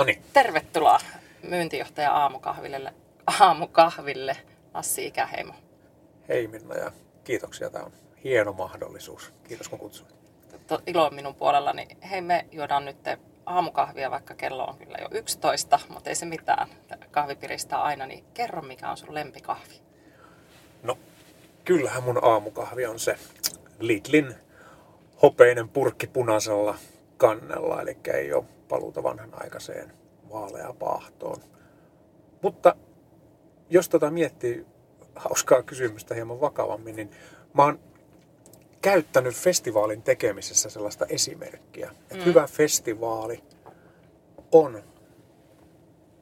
Noniin. tervetuloa myyntijohtaja aamukahville, aamukahville Lassi Ikäheimo. Hei Minna ja kiitoksia. Tämä on hieno mahdollisuus. Kiitos kun kutsuit. To- ilo on minun puolellani. Hei, me juodaan nyt aamukahvia, vaikka kello on kyllä jo 11, mutta ei se mitään. Kahvi piristää aina, niin kerro mikä on sun lempikahvi. No, kyllähän mun aamukahvi on se Lidlin hopeinen purkki punaisella kannella, eli ei ole paluuta vanhanaikaiseen vaaleapaahtoon. Mutta jos tota miettii hauskaa kysymystä hieman vakavammin, niin mä oon käyttänyt festivaalin tekemisessä sellaista esimerkkiä, että mm. hyvä festivaali on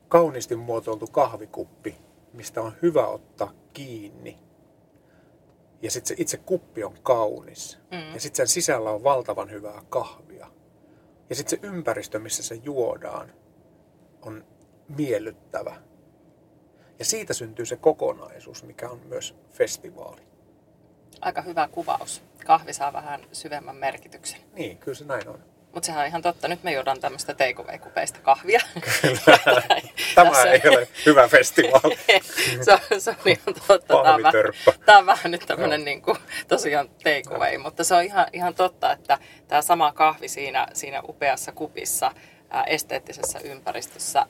kauniisti muotoiltu kahvikuppi, mistä on hyvä ottaa kiinni. Ja sitten se itse kuppi on kaunis. Mm. Ja sitten sen sisällä on valtavan hyvää kahvia. Ja sitten se ympäristö, missä se juodaan, on miellyttävä. Ja siitä syntyy se kokonaisuus, mikä on myös festivaali. Aika hyvä kuvaus. Kahvi saa vähän syvemmän merkityksen. Niin, kyllä se näin on. Mutta sehän on ihan totta. Nyt me juodaan tämmöistä takeaway-kupeista kahvia. Kyllä. Tämä ei ole hyvä festivaali. se, on, se on ihan totta. Tämä tämä on vähän nyt tämmöinen niin kuin, tosiaan takeaway. Mutta se on ihan, ihan totta, että tämä sama kahvi siinä, siinä upeassa kupissa esteettisessä ympäristössä,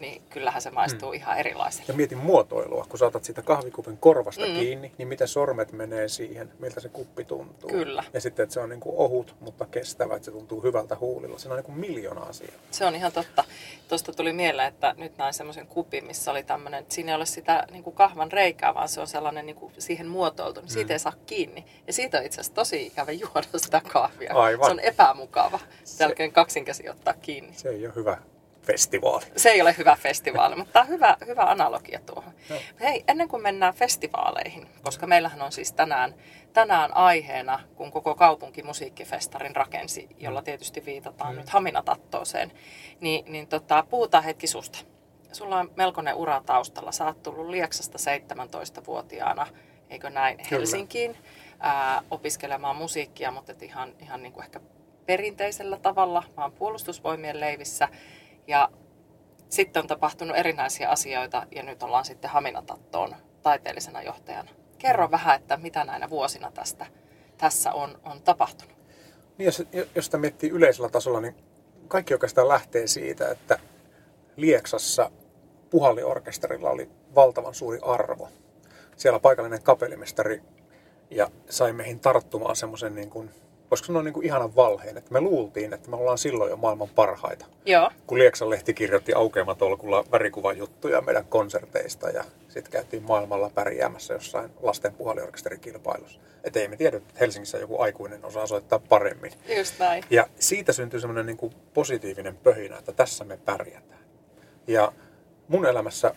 niin kyllähän se maistuu mm. ihan erilaiselle. Ja mietin muotoilua, kun saatat sitä kahvikupin korvasta mm. kiinni, niin miten sormet menee siihen, miltä se kuppi tuntuu. Kyllä. Ja sitten, että se on niin kuin ohut, mutta kestävä, että se tuntuu hyvältä huulilla. Se on niin kuin miljoona asiaa. Se on ihan totta. Tuosta tuli mieleen, että nyt näin semmoisen kupin, missä oli tämmöinen, että siinä ei ole sitä niin kuin kahvan reikää, vaan se on sellainen niin kuin siihen muotoiltu, niin siitä mm. ei saa kiinni. Ja siitä on itse asiassa tosi ikävä juoda sitä kahvia. Aivan. Se on epämukava. Jälkeen kaksinkäsi ottaa kiinni. Se ei ole hyvä festivaali. Se ei ole hyvä festivaali, mutta tämä on hyvä, hyvä analogia tuohon. No. Hei, ennen kuin mennään festivaaleihin, koska meillähän on siis tänään, tänään aiheena, kun koko kaupunki musiikkifestarin rakensi, jolla tietysti viitataan mm. nyt Haminatattooseen, niin, niin tota, puhutaan hetki susta. Sulla on melkoinen ura taustalla. Sä oot tullut Lieksasta 17-vuotiaana, eikö näin, Kyllä. Helsinkiin ää, opiskelemaan musiikkia, mutta ihan, ihan niin kuin ehkä perinteisellä tavalla, vaan puolustusvoimien leivissä. Ja sitten on tapahtunut erinäisiä asioita ja nyt ollaan sitten Haminatattoon taiteellisena johtajana. Kerro vähän, että mitä näinä vuosina tästä, tässä on, on tapahtunut. Niin jos, jos sitä miettii yleisellä tasolla, niin kaikki oikeastaan lähtee siitä, että Lieksassa puhalliorkesterilla oli valtavan suuri arvo. Siellä paikallinen kapellimestari ja sai meihin tarttumaan semmoisen niin kuin voisiko sanoa niin kuin ihanan valheen, että me luultiin, että me ollaan silloin jo maailman parhaita. Joo. Kun Lieksan lehti kirjoitti aukeamatolkulla värikuvajuttuja meidän konserteista ja sitten käytiin maailmalla pärjäämässä jossain lasten puhaliorkesterikilpailussa. Että ei me tiedä, että Helsingissä joku aikuinen osaa soittaa paremmin. Just näin. Ja siitä syntyy semmoinen niin kuin positiivinen pöhinä, että tässä me pärjätään. Ja mun elämässä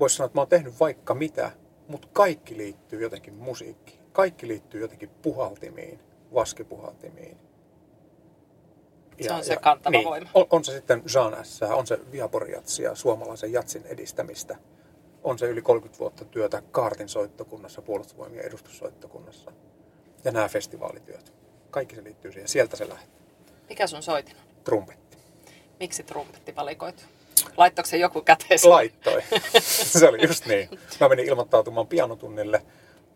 voisi sanoa, että mä oon tehnyt vaikka mitä, mutta kaikki liittyy jotenkin musiikkiin. Kaikki liittyy jotenkin puhaltimiin vaskipuhaltimiin. Se on se kantava niin, voima. On, on se sitten Jean S, on se Viaporjatsia, suomalaisen jatsin edistämistä, on se yli 30 vuotta työtä Kaartin soittokunnassa, puolustusvoimien edustussoittokunnassa ja nämä festivaalityöt. Kaikki se liittyy siihen. Sieltä se lähtee. Mikä sun soitin on? Trumpetti. Miksi trumpetti valikoitu? Laittoiko se joku käteen? Laittoi. se oli just niin. Mä menin ilmoittautumaan pianotunnille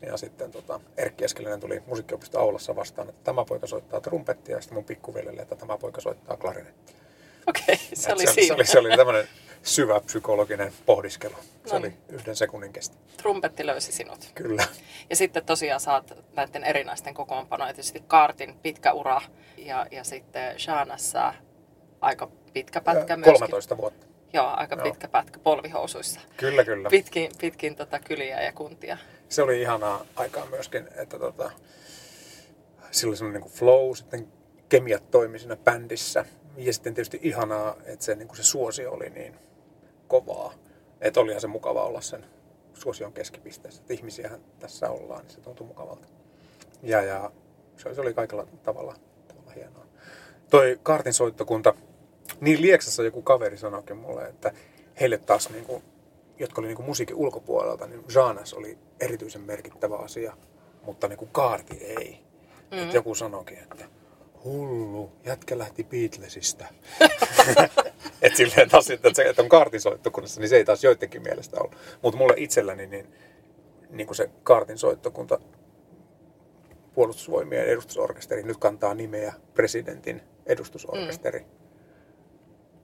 ja sitten tota, Erkki Eskelinen tuli musiikkiopisto Aulassa vastaan, että tämä poika soittaa trumpettia ja sitten mun pikkuveljelle, että tämä poika soittaa klarinettia. Okei, okay, se oli se, siinä. Se oli, se oli tämmöinen syvä psykologinen pohdiskelu. Se no. oli yhden sekunnin kesti. Trumpetti löysi sinut. Kyllä. Ja sitten tosiaan saat näiden erinäisten kokoonpanoja, tietysti Kaartin pitkä ura ja, ja sitten Shanassa aika pitkä pätkä myöskin. 13 vuotta. Joo, aika Joo. pitkä pätkä polvihousuissa. Kyllä, kyllä. Pitkin, pitkin tota kyliä ja kuntia. Se oli ihanaa aikaa myöskin, että tota, sillä oli semmoinen niin flow, sitten kemiat toimi siinä bändissä. ja sitten tietysti ihanaa, että se, niin kuin se suosio oli niin kovaa. Että olihan se mukava olla sen suosion keskipisteessä. Että ihmisiähän tässä ollaan, niin se tuntui mukavalta. Ja, ja se, se oli kaikella tavalla, tavalla hienoa. Toi kaartin soittokunta, niin Lieksassa joku kaveri sanoikin mulle, että heille taas, niin kuin, jotka oli niin kuin musiikin ulkopuolelta, niin Janas oli erityisen merkittävä asia, mutta niin kuin kaarti ei. Mm-hmm. Et joku sanoikin, että hullu, jätkä lähti Beatlesista. että silleen taas että, se, että on kaartinsoittokunnassa, niin se ei taas joidenkin mielestä ollut. Mutta mulle itselläni niin, niin kuin se kaartinsoittokunta puolustusvoimien edustusorkesteri nyt kantaa nimeä presidentin edustusorkesteri. Mm.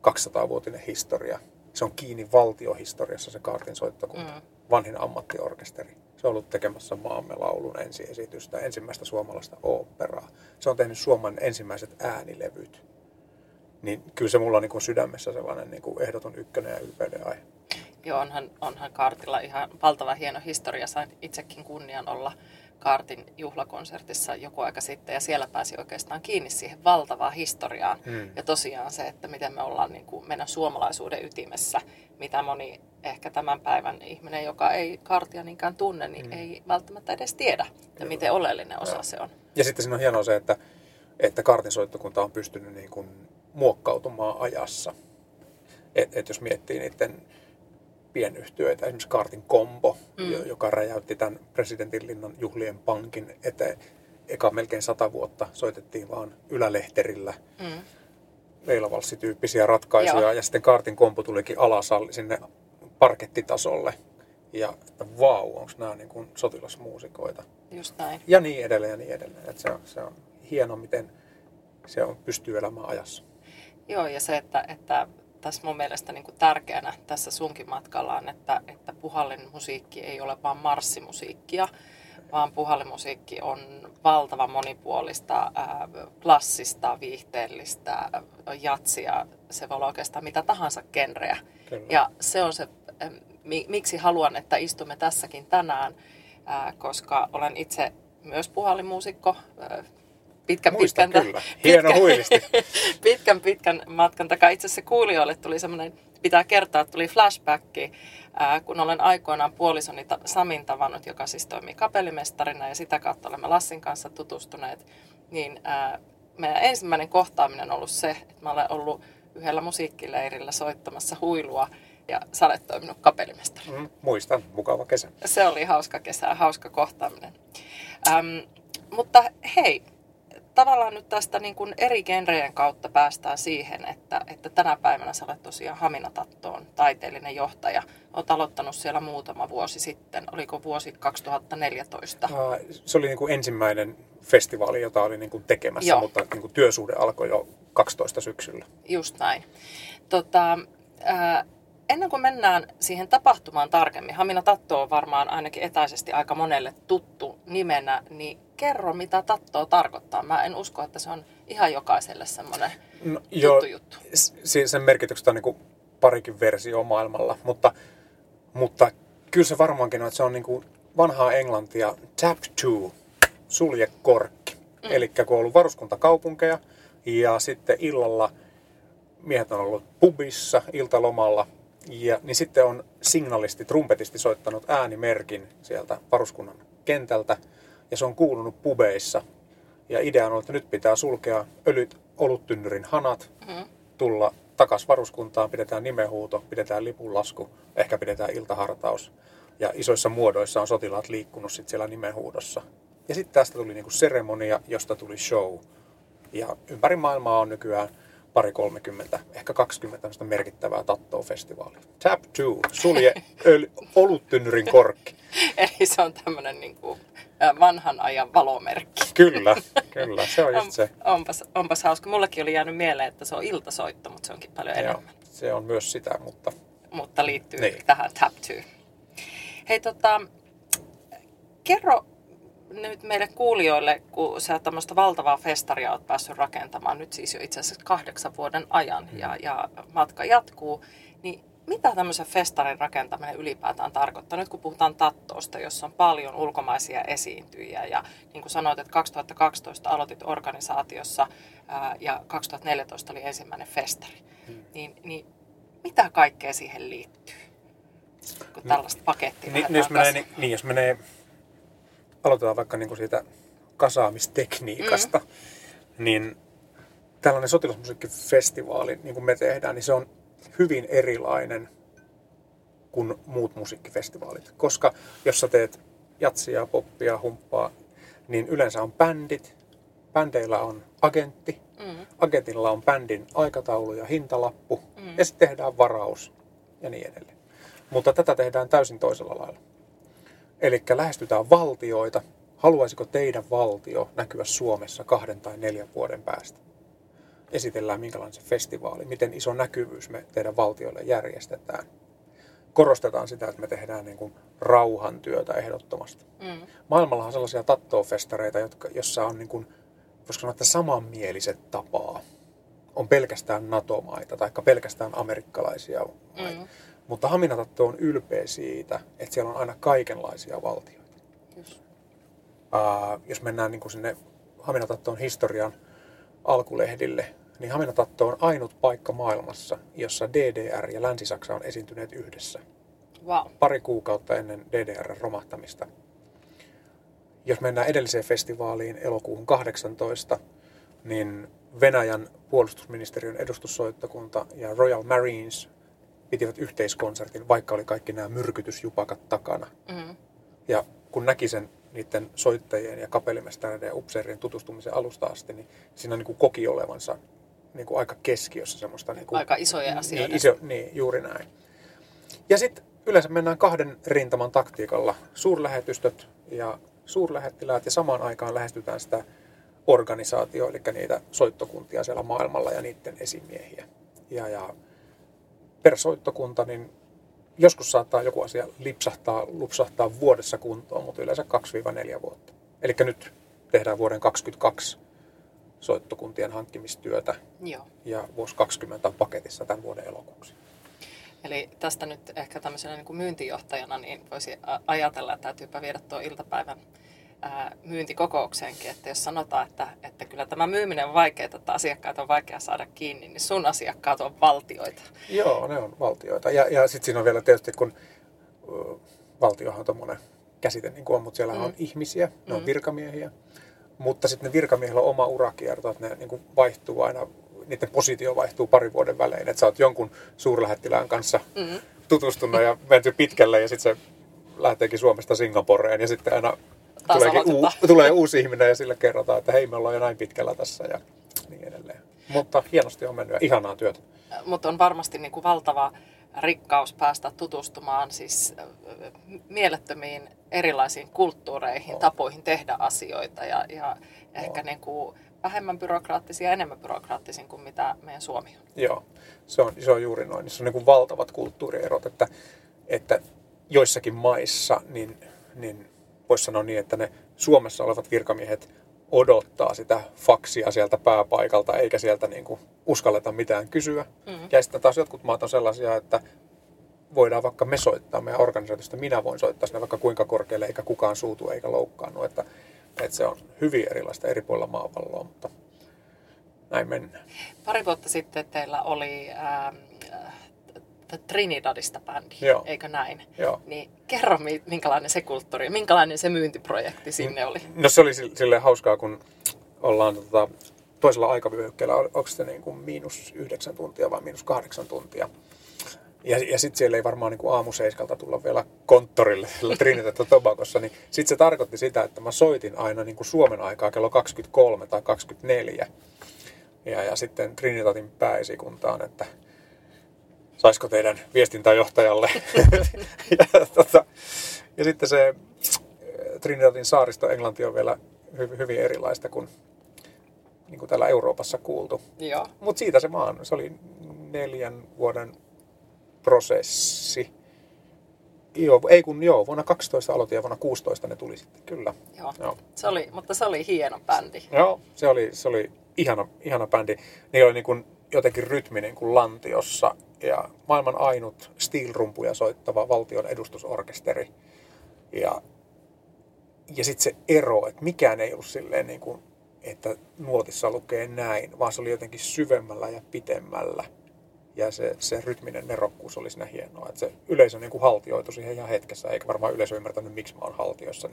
200-vuotinen historia. Se on kiinni valtiohistoriassa se kaartinsoittokunta. Mm. Vanhin ammattiorkesteri. Se on ollut tekemässä maamme laulun ensiesitystä, ensimmäistä suomalaista oopperaa. Se on tehnyt Suomen ensimmäiset äänilevyt. Niin kyllä se mulla on niin kuin sydämessä sellainen niin kuin ehdoton ykkönen ja ylpeyden aihe. Joo, onhan, onhan Kaartilla ihan valtava hieno historia. Sain itsekin kunnian olla Kaartin juhlakonsertissa joku aika sitten ja siellä pääsi oikeastaan kiinni siihen valtavaan historiaan. Hmm. Ja tosiaan se, että miten me ollaan niin kuin meidän suomalaisuuden ytimessä, mitä moni ehkä tämän päivän ihminen, joka ei Kaartia niinkään tunne, niin hmm. ei välttämättä edes tiedä, että Joo. miten oleellinen osa Joo. se on. Ja sitten siinä on hienoa se, että, että Kaartin soittokunta on pystynyt niin kuin muokkautumaan ajassa. Et, et jos miettii niiden pienyhtiöitä, esimerkiksi Kaartin Kombo, mm. joka räjäytti tämän presidentinlinnan juhlien pankin eteen. Eka melkein sata vuotta soitettiin vaan ylälehterillä. Mm. Veilavalssityyppisiä ratkaisuja Joo. ja sitten Kaartin Kombo tulikin alas sinne parkettitasolle. Ja että vau, onko nämä niin kuin sotilasmuusikoita. Just näin. Ja niin edelleen ja niin edelleen. Että se, on, se on hieno, miten se on, pystyy elämään ajassa. Joo, ja se, että, että tässä mun mielestä niin tärkeänä tässä sunkin matkalla on, että, että puhallin musiikki ei ole vain marssimusiikkia, vaan puhallimusiikki on valtava monipuolista, ää, klassista, viihteellistä, jatsia, se voi olla oikeastaan mitä tahansa genreä. Kyllä. Ja se on se, miksi haluan, että istumme tässäkin tänään, ää, koska olen itse myös puhallimuusikko, pitkän, Muistan pitkän, kyllä. Hieno pitkän, pitkän, pitkän matkan takaa. Itse asiassa kuulijoille tuli semmoinen, pitää kertoa, tuli flashbacki, ää, kun olen aikoinaan puolisoni Samin tavannut, joka siis toimii kapellimestarina ja sitä kautta olemme Lassin kanssa tutustuneet, niin ää, meidän ensimmäinen kohtaaminen on ollut se, että mä olen ollut yhdellä musiikkileirillä soittamassa huilua ja sä olet toiminut kapellimestari. Mm, muistan, mukava kesä. Se oli hauska kesä, hauska kohtaaminen. Ähm, mutta hei, tavallaan nyt tästä niin kuin eri genrejen kautta päästään siihen, että, että tänä päivänä sä olet tosiaan Haminatattoon taiteellinen johtaja. Olet aloittanut siellä muutama vuosi sitten. Oliko vuosi 2014? Se oli niin kuin ensimmäinen festivaali, jota olin niin kuin tekemässä, Joo. mutta niin kuin työsuhde alkoi jo 12 syksyllä. Just näin. Tota, ää, ennen kuin mennään siihen tapahtumaan tarkemmin, Hamina Tatto on varmaan ainakin etäisesti aika monelle tuttu nimenä, niin kerro mitä Tattoa tarkoittaa. Mä en usko, että se on ihan jokaiselle semmoinen no, joo, juttu. Sen merkityksestä on niin kuin parikin versio maailmalla, mutta, mutta kyllä se varmaankin on, että se on niin kuin vanhaa englantia tap to, sulje korkki. Mm. Eli kun on ollut varuskuntakaupunkeja ja sitten illalla miehet on ollut pubissa iltalomalla ja, niin sitten on signalisti, trumpetisti soittanut äänimerkin sieltä varuskunnan kentältä, ja se on kuulunut pubeissa. Ja idea on ollut, että nyt pitää sulkea ölyt oluttynnyrin hanat, mm. tulla takas varuskuntaan, pidetään nimenhuuto, pidetään lipunlasku, ehkä pidetään iltahartaus. Ja isoissa muodoissa on sotilaat liikkunut sitten siellä nimenhuudossa. Ja sitten tästä tuli niinku seremonia, josta tuli show. Ja ympäri maailmaa on nykyään pari 30, ehkä 20 merkittävää tattoa-festivaalia. Tap 2, sulje öl- oluttynnyrin korkki. Eli se on tämmöinen niin kuin vanhan ajan valomerkki. Kyllä, kyllä, se on just se. On, onpas, onpas hauska. Mullekin oli jäänyt mieleen, että se on iltasoitto, mutta se onkin paljon Joo, enemmän. Se on myös sitä, mutta... Mutta liittyy niin. tähän tap 2. Hei tota, kerro nyt meille kuulijoille, kun sä tämmöistä valtavaa festaria oot päässyt rakentamaan nyt siis jo itse asiassa kahdeksan vuoden ajan mm. ja, ja matka jatkuu, niin mitä tämmöisen festarin rakentaminen ylipäätään tarkoittaa? Nyt kun puhutaan Tattoosta, jossa on paljon ulkomaisia esiintyjiä ja niin kuin sanoit, että 2012 aloitit organisaatiossa ää, ja 2014 oli ensimmäinen festari, hmm. niin, niin mitä kaikkea siihen liittyy, kun no, tällaista pakettia niin, jos menee, niin, niin, jos menee, aloitetaan vaikka niin kuin siitä kasaamistekniikasta, mm. niin tällainen sotilasmusiikkifestivaali, niin kuin me tehdään, niin se on hyvin erilainen kuin muut musiikkifestivaalit. Koska jos sä teet jatsia, poppia, humppaa, niin yleensä on bändit, bändeillä on agentti, mm. agentilla on bändin aikataulu ja hintalappu, mm. ja sitten tehdään varaus ja niin edelleen. Mutta tätä tehdään täysin toisella lailla. Eli lähestytään valtioita. Haluaisiko teidän valtio näkyä Suomessa kahden tai neljän vuoden päästä? Esitellään, minkälainen se festivaali, miten iso näkyvyys me teidän valtioille järjestetään. Korostetaan sitä, että me tehdään niin kuin rauhantyötä ehdottomasti. Mm. Maailmalla on sellaisia tattoofestareita, jotka, jossa on niin kuin, voisiko sanoa, että samanmieliset tapaa. On pelkästään NATO-maita tai pelkästään amerikkalaisia maita. Mm. Mutta Haminatatto on ylpeä siitä, että siellä on aina kaikenlaisia valtioita. Yes. Uh, jos mennään niin kuin sinne Haminatattoon historian alkulehdille, niin Haminatatto on ainut paikka maailmassa, jossa DDR ja Länsi-Saksa on esiintyneet yhdessä. Wow. Pari kuukautta ennen DDRn romahtamista. Jos mennään edelliseen festivaaliin elokuuhun 18, niin Venäjän puolustusministeriön edustussoittokunta ja Royal Marines pitivät yhteiskonsertin, vaikka oli kaikki nämä myrkytysjupakat takana. Mm-hmm. Ja kun näki sen niiden soittajien ja kapellimestareiden ja upseerien tutustumisen alusta asti, niin siinä niin kuin koki olevansa niin kuin aika keskiössä semmoista... Niin kuin, aika isoja asioita. Niin, iso, niin, juuri näin. Ja sitten yleensä mennään kahden rintaman taktiikalla. Suurlähetystöt ja suurlähettiläät ja samaan aikaan lähestytään sitä organisaatio, eli niitä soittokuntia siellä maailmalla ja niiden esimiehiä. Ja, ja per soittokunta, niin joskus saattaa joku asia lipsahtaa, lupsahtaa vuodessa kuntoon, mutta yleensä 2-4 vuotta. Eli nyt tehdään vuoden 2022 soittokuntien hankkimistyötä. Joo. Ja vuosi 20 on paketissa tämän vuoden elokuuksi. Eli tästä nyt ehkä tämmöisenä niin kuin myyntijohtajana niin voisi ajatella, että täytyypä viedä tuo iltapäivän ää, myyntikokoukseenkin, että jos sanotaan, että, että kyllä tämä myyminen on vaikeaa, että asiakkaat on vaikea saada kiinni, niin sun asiakkaat on valtioita. Joo, ne on valtioita. Ja, ja sitten siinä on vielä tietysti, kun valtiohan on tuommoinen käsite niin kuin on, mutta siellä mm. on ihmisiä, ne mm. on virkamiehiä. Mutta sitten ne virkamiehillä on oma urakierto, että ne niin kuin vaihtuu aina, niiden positio vaihtuu parin vuoden välein. Että sä oot jonkun suurlähettilään kanssa mm. tutustunut ja menty pitkälle ja sitten se lähteekin Suomesta Singaporeen ja sitten aina tuleekin uu, tulee uusi ihminen ja sille kerrotaan, että hei me ollaan jo näin pitkällä tässä ja niin edelleen. Mutta hienosti on mennyt ja ihanaa työtä. Mutta on varmasti niin kuin valtava rikkaus päästä tutustumaan siis mielettömiin erilaisiin kulttuureihin, oh. tapoihin tehdä asioita ja, ja oh. ehkä niin kuin vähemmän byrokraattisia ja enemmän byrokraattisia kuin mitä meidän Suomi on. Joo, se on, se on juuri noin. Niissä on niin kuin valtavat kulttuurierot, että, että joissakin maissa niin, niin voisi sanoa niin, että ne Suomessa olevat virkamiehet odottaa sitä faksia sieltä pääpaikalta, eikä sieltä niin kuin uskalleta mitään kysyä. Mm-hmm. Ja sitten taas jotkut maat on sellaisia, että voidaan vaikka me soittaa meidän organisaatiosta, minä voin soittaa sinne vaikka kuinka korkealle, eikä kukaan suutu eikä loukkaannut. Että, että se on hyvin erilaista eri puolilla maapalloa, mutta näin mennään. Pari vuotta sitten teillä oli ähm, Trinidadista bändi, Joo. eikö näin? Joo. Niin kerro, minkälainen se kulttuuri, minkälainen se myyntiprojekti sinne oli? No se oli silleen hauskaa, kun ollaan tota, toisella aikavyöhykkeellä, onko se niin kuin miinus yhdeksän tuntia vai miinus kahdeksan tuntia. Ja, ja sitten siellä ei varmaan niin kuin aamuseiskalta tulla vielä konttorille Trinidad Tobagossa, niin sitten se tarkoitti sitä, että mä soitin aina niin kuin Suomen aikaa kello 23 tai 24. Ja, ja sitten Trinidadin pääesikuntaan, että saisiko teidän viestintäjohtajalle. ja, tota, ja sitten se eh, Trinidadin saaristo Englanti on vielä hy, hyvin erilaista kuin, niin kuin täällä Euroopassa kuultu. Mutta siitä se maan, se oli neljän vuoden prosessi. Joo, ei kun joo, vuonna 12 aloitin ja vuonna 16 ne tuli sitten, kyllä. Joo, joo. Se oli, mutta se oli hieno bändi. Joo, se oli, se oli ihana, ihana bändi. Niillä oli niin kuin jotenkin rytmi niin kuin lantiossa ja maailman ainut steel-rumpuja soittava valtion edustusorkesteri. Ja, ja sitten se ero, että mikään ei ollut silleen niin kuin, että nuotissa lukee näin, vaan se oli jotenkin syvemmällä ja pitemmällä. Ja se, se rytminen nerokkuus oli siinä hienoa. Että se yleisö niin kuin haltioitu siihen ihan hetkessä, eikä varmaan yleisö ymmärtänyt, miksi mä oon haltioissa.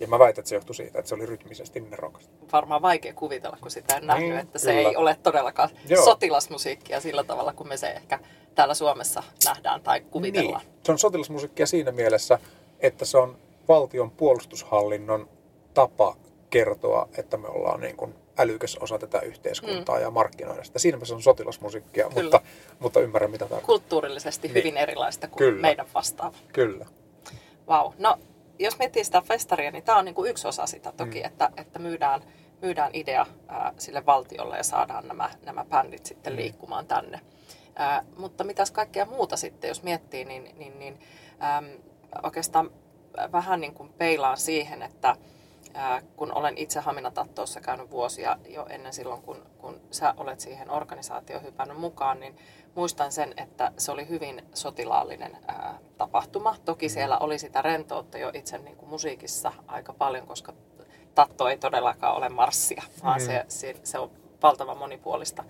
Ja mä väitän, että se johtui siitä, että se oli rytmisesti nerokasta. Varmaan vaikea kuvitella, kun sitä en nähnyt, Niin, että se kyllä. ei ole todellakaan Joo. sotilasmusiikkia sillä tavalla, kuin me se ehkä täällä Suomessa nähdään tai kuvitellaan. Niin. Se on sotilasmusiikkia siinä mielessä, että se on valtion puolustushallinnon tapa kertoa, että me ollaan niin kuin älykäs osa tätä yhteiskuntaa mm. ja markkinoida sitä. Siinä se on sotilasmusiikkia, Kyllä. mutta, mutta ymmärrän mitä tarkoittaa. Kulttuurillisesti Niin. hyvin erilaista kuin Kyllä. meidän vastaava. Kyllä. Vau. No, jos miettii sitä festaria, niin tämä on niinku yksi osa sitä toki, mm. että, että myydään, myydään idea ää, sille valtiolle ja saadaan nämä, nämä bändit sitten liikkumaan tänne. Ää, mutta mitäs kaikkea muuta sitten, jos miettii, niin, niin, niin äm, oikeastaan vähän niin kuin peilaan siihen, että ää, kun olen itse Haminatattoossa käynyt vuosia jo ennen silloin, kun, kun sä olet siihen organisaatioon hypännyt mukaan, niin muistan sen, että se oli hyvin sotilaallinen ää, tapahtuma. Toki siellä oli sitä rentoutta jo itse niin kuin musiikissa aika paljon, koska tatto ei todellakaan ole marssia, vaan Mm. se, se, se on valtavan monipuolista.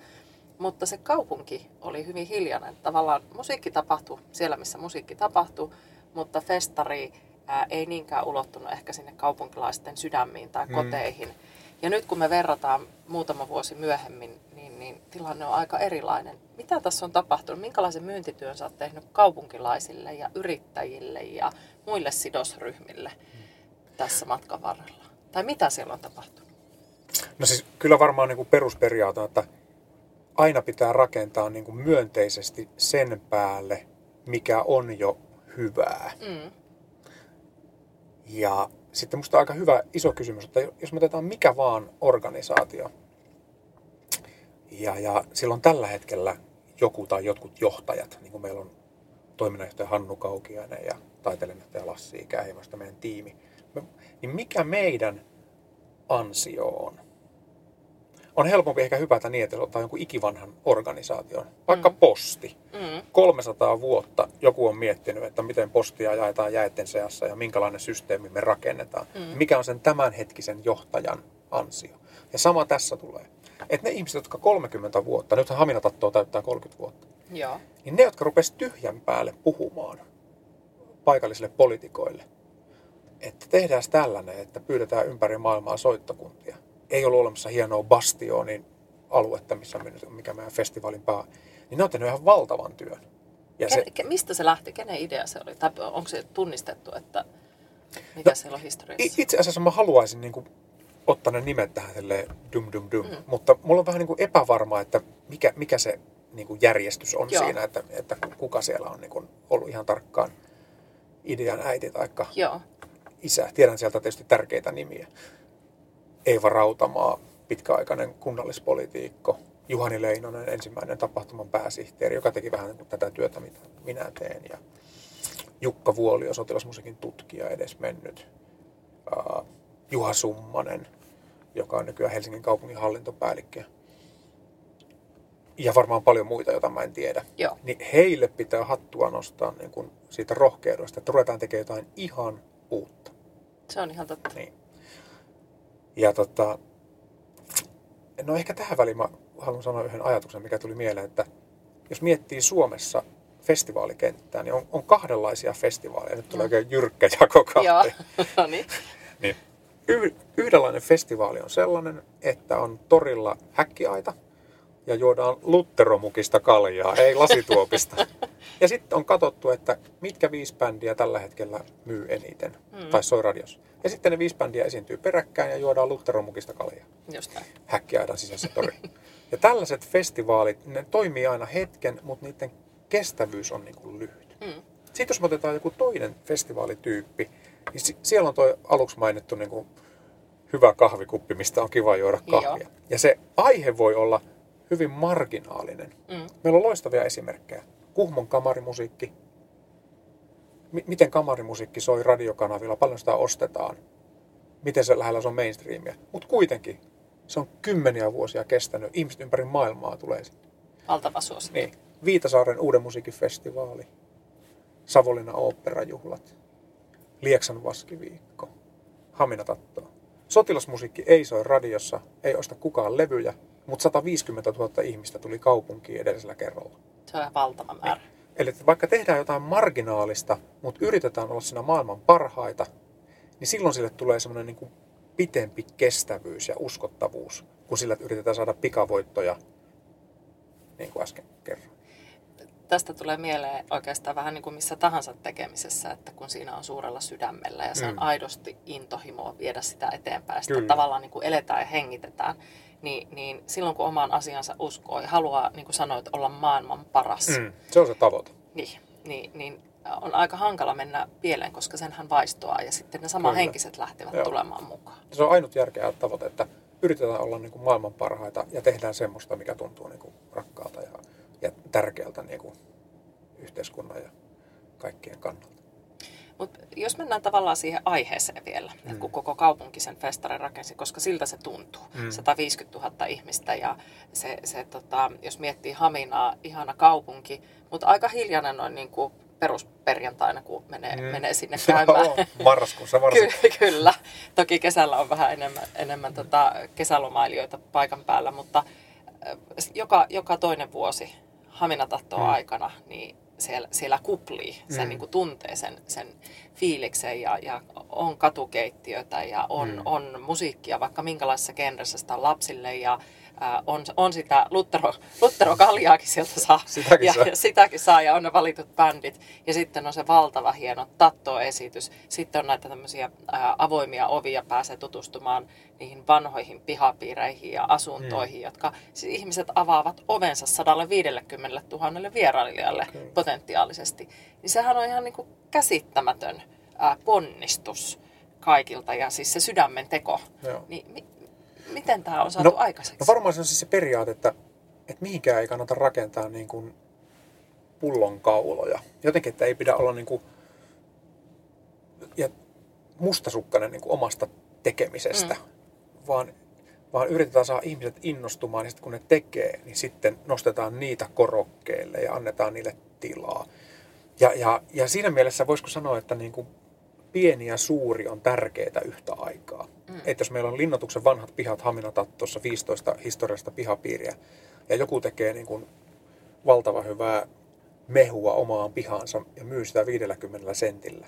Mutta se kaupunki oli hyvin hiljainen. Tavallaan musiikki tapahtui siellä, missä musiikki tapahtui, mutta festari ää, ei niinkään ulottunut ehkä sinne kaupunkilaisten sydämiin tai Mm. koteihin. Ja nyt kun me verrataan muutama vuosi myöhemmin, niin, niin tilanne on aika erilainen. Mitä tässä on tapahtunut? Minkälaisen myyntityön sä oot tehnyt kaupunkilaisille ja yrittäjille ja muille sidosryhmille tässä matkan varrella? Tai mitä siellä on tapahtunut? No siis kyllä varmaan niin kuin perusperiaate on, että aina pitää rakentaa niin kuin myönteisesti sen päälle, mikä on jo hyvää. Mm. Ja sitten musta aika hyvä iso kysymys, että jos me otetaan mikä vaan organisaatio, ja, ja silloin tällä hetkellä joku tai jotkut johtajat, niin kuin meillä on toiminnanjohtaja Hannu Kaukiainen ja taiteilijanjohtaja Lassi Ikähimosta meidän tiimi, niin mikä meidän ansio on? On helpompi ehkä hypätä niin, että ottaa jonkun ikivanhan organisaation, vaikka Mm. posti. Mm. 300 vuotta joku on miettinyt, että miten postia jaetaan jäitten seassa ja minkälainen systeemi me rakennetaan. Mm. Mikä on sen tämänhetkisen johtajan ansio. Ja sama tässä tulee. Että ne ihmiset, jotka 30 vuotta, nythän Haminatattoa täyttää 30 vuotta, Joo. niin ne, jotka rupes tyhjän päälle puhumaan paikallisille poliitikoille, että tehdään tällainen, että pyydetään ympäri maailmaa soittokuntia. Ei ollut olemassa hienoa Bastionin aluetta, missä on mennyt, mikä meidän festivaalin pää. Niin ne on tehnyt ihan valtavan työn. Ja se, Ken, ke, mistä se lähti? Kenen idea se oli? Tai onko se tunnistettu, että mikä No, siellä on historiassa? Itse asiassa mä haluaisin niin kuin, ottaa ne nimet tähän silleen dum dum dum, Mm. mutta mulla on vähän niin kuin epävarma, että mikä, mikä se niin kuin järjestys on Joo. siinä, että, että kuka siellä on niin kuin, ollut ihan tarkkaan idean äiti tai isä. Tiedän sieltä tietysti tärkeitä nimiä. Eeva Rautamaa, pitkäaikainen kunnallispolitiikko. Juhani Leinonen, ensimmäinen tapahtuman pääsihteeri, joka teki vähän niin tätä työtä, mitä minä teen. Ja Jukka Vuolio, sotilasmusiikin tutkija, edes mennyt. Uh, Juha Summanen, joka on nykyään Helsingin kaupungin hallintopäällikkö. Ja varmaan paljon muita, joita mä en tiedä. Joo. Niin heille pitää hattua nostaa niin kuin siitä rohkeudesta, että ruvetaan tekemään jotain ihan uutta. Se on ihan totta. Niin. Ja tota, no ehkä tähän väliin mä haluan sanoa yhden ajatuksen, mikä tuli mieleen, että jos miettii Suomessa festivaalikenttää, niin on, on kahdenlaisia festivaaleja. Nyt tulee oikein jyrkkä jako Joo. no niin. Niin. Y- yhdenlainen festivaali on sellainen, että on torilla häkkiaita ja juodaan lutteromukista kaljaa, ei lasituopista. ja sitten on katsottu, että mitkä viisi bändiä tällä hetkellä myy eniten, Mm. tai soi radiossa. Ja sitten ne viisi bändiä esiintyy peräkkäin ja juodaan lutteromukista kaljaa Just näin. häkkiaidan sisässä tori. Ja tällaiset festivaalit, ne toimii aina hetken, mutta niiden kestävyys on niin kuin lyhyt. Mm. Sitten jos me otetaan joku toinen festivaalityyppi, niin si- siellä on tuo aluksi mainittu niin kuin hyvä kahvikuppi, mistä on kiva juoda Joo. kahvia. Ja se aihe voi olla hyvin marginaalinen. Mm. Meillä on loistavia esimerkkejä. Kuhmon kamarimusiikki. M- miten kamarimusiikki soi radiokanavilla, paljon sitä ostetaan. Miten se lähellä se on mainstreamia. Mutta kuitenkin se on kymmeniä vuosia kestänyt. Ihmiset ympäri maailmaa tulee sinne. Valtava suosikki. Niin. Viitasaaren uuden musiikkifestivaali, Savonlinnan oopperajuhlat, Lieksan vaskiviikko, Haminatatto. Sotilasmusiikki ei soi radiossa, ei osta kukaan levyjä, mutta 150 000 ihmistä tuli kaupunkiin edellisellä kerralla. Se on valtava määrä. Eli että vaikka tehdään jotain marginaalista, mutta yritetään olla siinä maailman parhaita, niin silloin sille tulee semmoinen niin kuin pitempi kestävyys ja uskottavuus, kun sillä yritetään saada pikavoittoja, niin kuin äsken kerroin. Tästä tulee mieleen oikeastaan vähän niin kuin missä tahansa tekemisessä, että kun siinä on suurella sydämellä ja se on Mm. aidosti intohimoa viedä sitä eteenpäin, sitä Kyllä. tavallaan niin kuin eletään ja hengitetään, niin, niin silloin kun omaan asiansa uskoo ja haluaa, niin kuin sanoit, olla maailman paras, Mm, se on se tavoite. niin, niin, niin on aika hankala mennä pieleen, koska senhän vaistoaa ja sitten ne samanhenkiset lähtevät Joo. tulemaan mukaan. Se on ainut järkeä tavoite, että yritetään olla niin kuin maailman parhaita ja tehdään semmoista, mikä tuntuu niin kuin rakkaalta ja, ja tärkeältä niin kuin yhteiskunnan ja kaikkien kannalta. Mutta jos mennään tavallaan siihen aiheeseen vielä, mm. että kun koko kaupunki sen festarin rakensi, koska siltä se tuntuu, Mm. mm. 150 000 ihmistä ja se, se tota, jos miettii Haminaa, ihana kaupunki, mutta aika hiljainen noin niin kuin perusperjantaina, kun menee, Mm. mm. menee sinne käymään. Joo, Marraskuussa varsinkin. Ky- kyllä. Toki kesällä on vähän enemmän, enemmän tota kesälomailijoita paikan päällä, mutta joka, joka toinen vuosi Haminatattoa Mm. mm. aikana, niin siellä, siellä kuplii. Sen Mm. niin kuin tuntee sen, sen fiiliksen ja, ja on katukeittiötä ja on, Mm. on musiikkia vaikka minkälaisessa genressä sitä on lapsille ja äh, on, on sitä Luttero, Luttero-kaljaakin sieltä saa. Sitäkin ja, saa. ja sitäkin saa ja on ne valitut bändit. Ja sitten on se valtava hieno tattoesitys. Sitten on näitä tämmöisiä ää, avoimia ovia, pääsee tutustumaan niihin vanhoihin pihapiireihin ja asuntoihin, mm. jotka siis ihmiset avaavat ovensa 150 000 vierailijalle okay. potentiaalisesti. Niin sehän on ihan niin kuin käsittämätön ää, ponnistus kaikilta ja siis se sydämen teko. Joo. Niin mi- miten tämä on saatu No- aikaiseksi? No varmaan se on siis se periaate, että, että mihinkään ei kannata rakentaa niin kuin pullonkauloja. Jotenkin, että ei pidä olla niin kuin, ja mustasukkainen niin kuin omasta tekemisestä, mm. vaan, vaan yritetään saada ihmiset innostumaan ja sitten kun ne tekee, niin sitten nostetaan niitä korokkeelle ja annetaan niille tilaa. Ja, ja, ja siinä mielessä voisiko sanoa, että niin kuin pieni ja suuri on tärkeää yhtä aikaa. Mm. Että jos meillä on linnoituksen vanhat pihat Haminatattossa 15 historiallista pihapiiriä ja joku tekee niin kuin valtavan hyvää mehua omaan pihaansa ja myy sitä 50 sentillä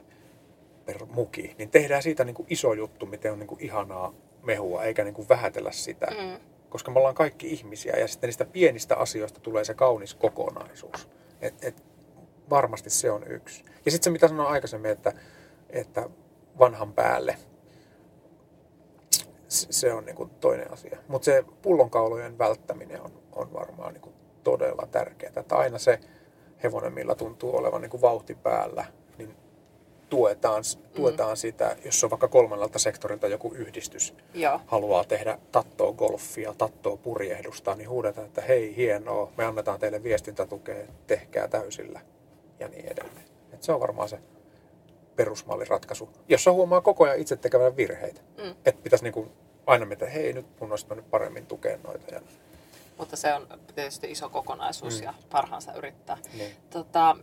per muki, niin tehdään siitä niin kuin iso juttu, miten on niin kuin ihanaa mehua, eikä niin kuin vähätellä sitä. Mm. Koska me ollaan kaikki ihmisiä ja sitten niistä pienistä asioista tulee se kaunis kokonaisuus. Et, et varmasti se on yksi. Ja sitten se, mitä sanoin aikaisemmin, että, että vanhan päälle, se, on niin kuin toinen asia. Mutta se pullonkaulojen välttäminen on, on varmaan niin kuin todella tärkeää. Että aina se hevonen, millä tuntuu olevan niin kuin vauhti päällä, niin tuetaan, tuetaan sitä, jos on vaikka kolmannelta sektorilta joku yhdistys, Joo. haluaa tehdä tattoa golfia, tattoa purjehdusta, niin huudetaan, että hei, hienoa, me annetaan teille viestintätukea, tehkää täysillä ja niin edelleen. Et se on varmaan se perusmalliratkaisu, jossa huomaa koko ajan itse tekevän virheitä. Mm. Että pitäisi niinku aina miettiä, hei, nyt mun olisi mennyt paremmin tukea noita. Ja, Mutta se on tietysti iso kokonaisuus Mm. mm. ja parhaansa yrittää. niin. Tota,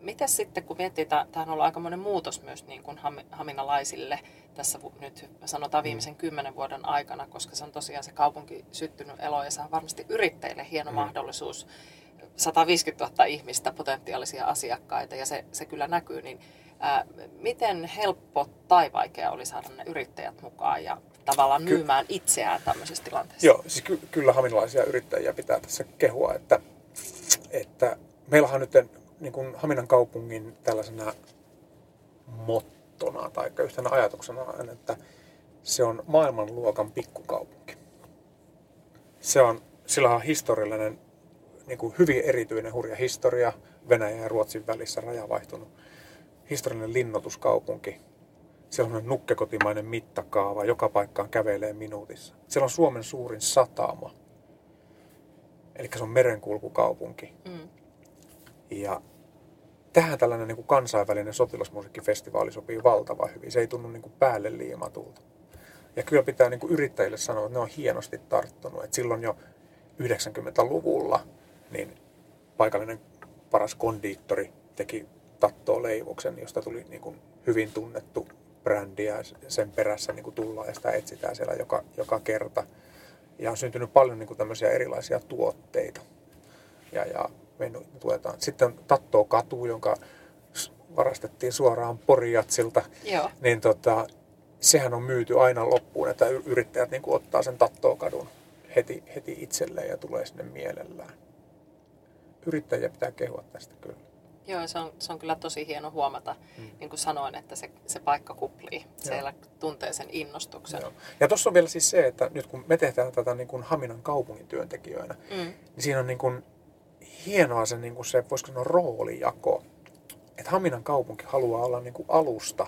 miten sitten, kun miettii, tämä on ollut aikamoinen muutos myös niin kuin ham- haminalaisille tässä nyt sanotaan viimeisen kymmenen vuoden aikana, koska se on tosiaan se kaupunki syttynyt elo ja se on varmasti yrittäjille hieno Mm. mm. mahdollisuus. 150 000 ihmistä, potentiaalisia asiakkaita ja se, se kyllä näkyy, niin ää, miten helppo tai vaikea oli saada ne yrittäjät mukaan ja tavallaan Ky- myymään itseään tämmöisessä tilanteessa? Joo, siis ky- kyllä haminalaisia yrittäjiä pitää tässä kehua, että, että meillähän on nyt niin kuin Haminan kaupungin tällaisena mottona tai yhtenä ajatuksena on, että se on maailmanluokan pikkukaupunki. Se on, sillä on historiallinen, niin kuin hyvin erityinen hurja historia, Venäjän ja Ruotsin välissä raja vaihtunut, historiallinen linnoituskaupunki, siellä on nukkekotimainen mittakaava, joka paikkaan kävelee minuutissa. Siellä on Suomen suurin satama. Eli se on merenkulkukaupunki. Mm. Ja tähän tällainen niin kuin kansainvälinen sotilasmusiikkifestivaali sopii valtavan hyvin. Se ei tunnu niin kuin päälle liimatulta. Ja kyllä pitää niin kuin yrittäjille sanoa, että ne on hienosti tarttunut. Että silloin jo 90-luvulla niin paikallinen paras kondiittori teki Tattoa leivoksen, josta tuli niin kuin hyvin tunnettu brändi ja sen perässä niin kuin tullaan ja sitä etsitään siellä joka, joka kerta. Ja on syntynyt paljon niin kuin tämmöisiä erilaisia tuotteita. Ja, ja me tuetaan. Sitten Tattoa katu, jonka varastettiin suoraan Porijatsilta. Joo. Niin tota, sehän on myyty aina loppuun, että yrittäjät niin kuin ottaa sen Tattoa kadun heti, heti itselleen ja tulee sinne mielellään. Yrittäjiä pitää kehua tästä kyllä. Joo, se on, se on kyllä tosi hieno huomata, mm. niin kuin sanoin, että se, se paikka kuplii. Siellä Joo. tuntee sen innostuksen. Joo. Ja tuossa on vielä siis se, että nyt kun me tehdään tätä niin kuin Haminan kaupungin työntekijöinä, mm. niin siinä on niin kuin hienoa se, niin kuin se voisiko sanoa, roolijako. Että Haminan kaupunki haluaa olla niin kuin alusta,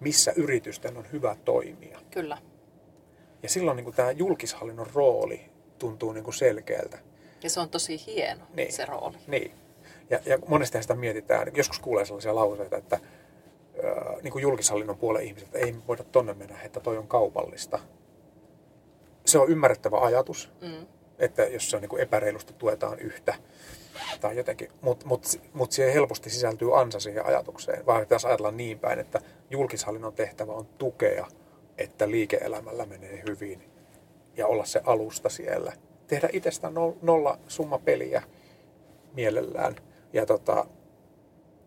missä yritysten on hyvä toimia. Kyllä. Ja silloin niin kuin tämä julkishallinnon rooli tuntuu niin kuin selkeältä. Ja se on tosi hieno, niin. se rooli. Niin. Ja, ja monesti sitä mietitään, joskus kuulee sellaisia lauseita, että ö, niin kuin julkishallinnon puolen ihmiset, että ei voida tonne mennä, että toi on kaupallista. Se on ymmärrettävä ajatus, mm. että jos se on niin kuin epäreilusti tuetaan yhtä tai jotenkin, mutta mut, mut siihen helposti sisältyy ansa siihen ajatukseen. Vaan pitäisi ajatella niin päin, että julkishallinnon tehtävä on tukea, että liike-elämällä menee hyvin ja olla se alusta siellä. Tehdä itsestä nolla summa peliä mielellään ja, tota,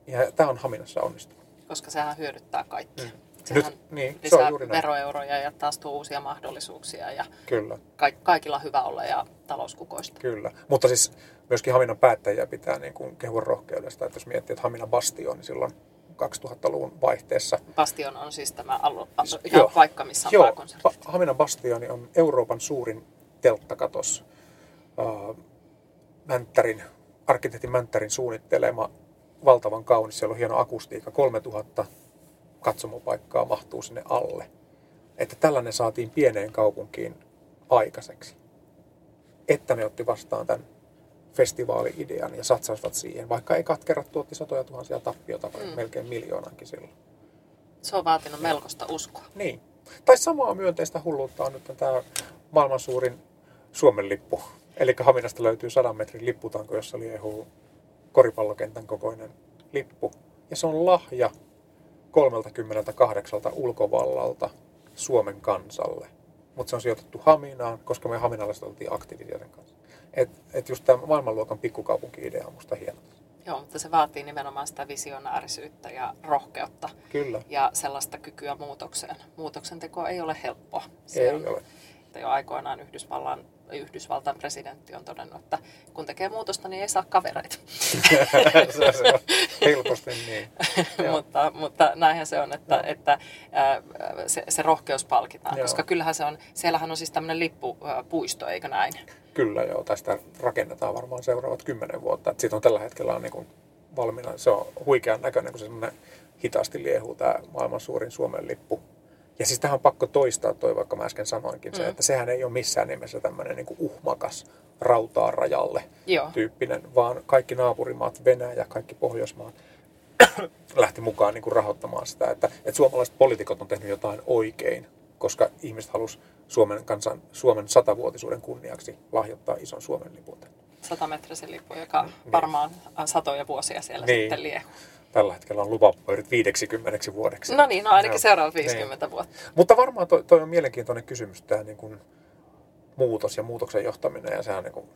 ja tämä on Haminassa onnistunut. Koska sehän hyödyttää kaikkia. Mm. Sehän Nyt, niin, lisää se on juuri veroeuroja ja taas tuo uusia mahdollisuuksia. Ja Kyllä. Ka- kaikilla on hyvä olla ja talouskukoista. Kyllä. Mutta siis myöskin Haminan päättäjiä pitää niin kuin kehua rohkeudesta. Että jos miettii, että Haminan Bastion, niin silloin 2000-luvun vaihteessa. Bastion on siis tämä alu, alu, joo, paikka, missä on joo, Haminan Bastioni on Euroopan suurin telttakatos. Mänttärin arkkitehti Mänttärin suunnittelema valtavan kaunis. Siellä on hieno akustiikka. 3000 katsomopaikkaa mahtuu sinne alle. Että tällainen saatiin pieneen kaupunkiin aikaiseksi. Että ne otti vastaan tämän festivaali-idean ja satsasivat siihen, vaikka ei kerrat tuotti satoja tuhansia tappiota, mm. melkein miljoonankin silloin. Se on vaatinut melkoista uskoa. Niin. Tai samaa myönteistä hulluutta on nyt tämä maailman suurin Suomen lippu Eli Haminasta löytyy 100 metrin lipputanko, jossa liehuu koripallokentän kokoinen lippu. Ja se on lahja 38 ulkovallalta Suomen kansalle. Mutta se on sijoitettu Haminaan, koska me haminalaiset oltiin aktiivisia sen kanssa. Et, et just tämä maailmanluokan pikkukaupunki-idea on musta hieno. Joo, mutta se vaatii nimenomaan sitä visionäärisyyttä ja rohkeutta. Kyllä. Ja sellaista kykyä muutokseen. Muutoksen teko ei ole helppoa. Se ei on, ole. Jo aikoinaan Yhdysvallan Yhdysvaltain presidentti on todennut, että kun tekee muutosta, niin ei saa kavereita. se on helposti niin. mutta, mutta näinhän se on, että, että se, se rohkeus palkitaan, joo. koska kyllähän se on, siellähän on siis tämmöinen lippupuisto, eikö näin? Kyllä joo, tästä rakennetaan varmaan seuraavat kymmenen vuotta. Siitä on tällä hetkellä on niin kuin valmiina, se on huikean näköinen, kun se semmoinen hitaasti liehuu tämä maailman suurin Suomen lippu ja siis tähän on pakko toistaa toi, vaikka mä äsken sanoinkin, mm. se, että sehän ei ole missään nimessä tämmöinen niin uhmakas rautaa rajalle Joo. tyyppinen, vaan kaikki naapurimaat, Venäjä, kaikki Pohjoismaat lähti mukaan niin kuin rahoittamaan sitä, että, että suomalaiset poliitikot on tehnyt jotain oikein, koska ihmiset halus Suomen, kansan, Suomen satavuotisuuden kunniaksi lahjoittaa ison Suomen lipun. Satametrisen lippu, joka niin. varmaan satoja vuosia siellä niin. sitten liehuu tällä hetkellä on lupapöyrit 50 vuodeksi. No niin, no ainakin seuraavat 50 niin. vuotta. Mutta varmaan toi, toi on mielenkiintoinen kysymys, tämä niin kuin muutos ja muutoksen johtaminen, ja sehän on niin kuin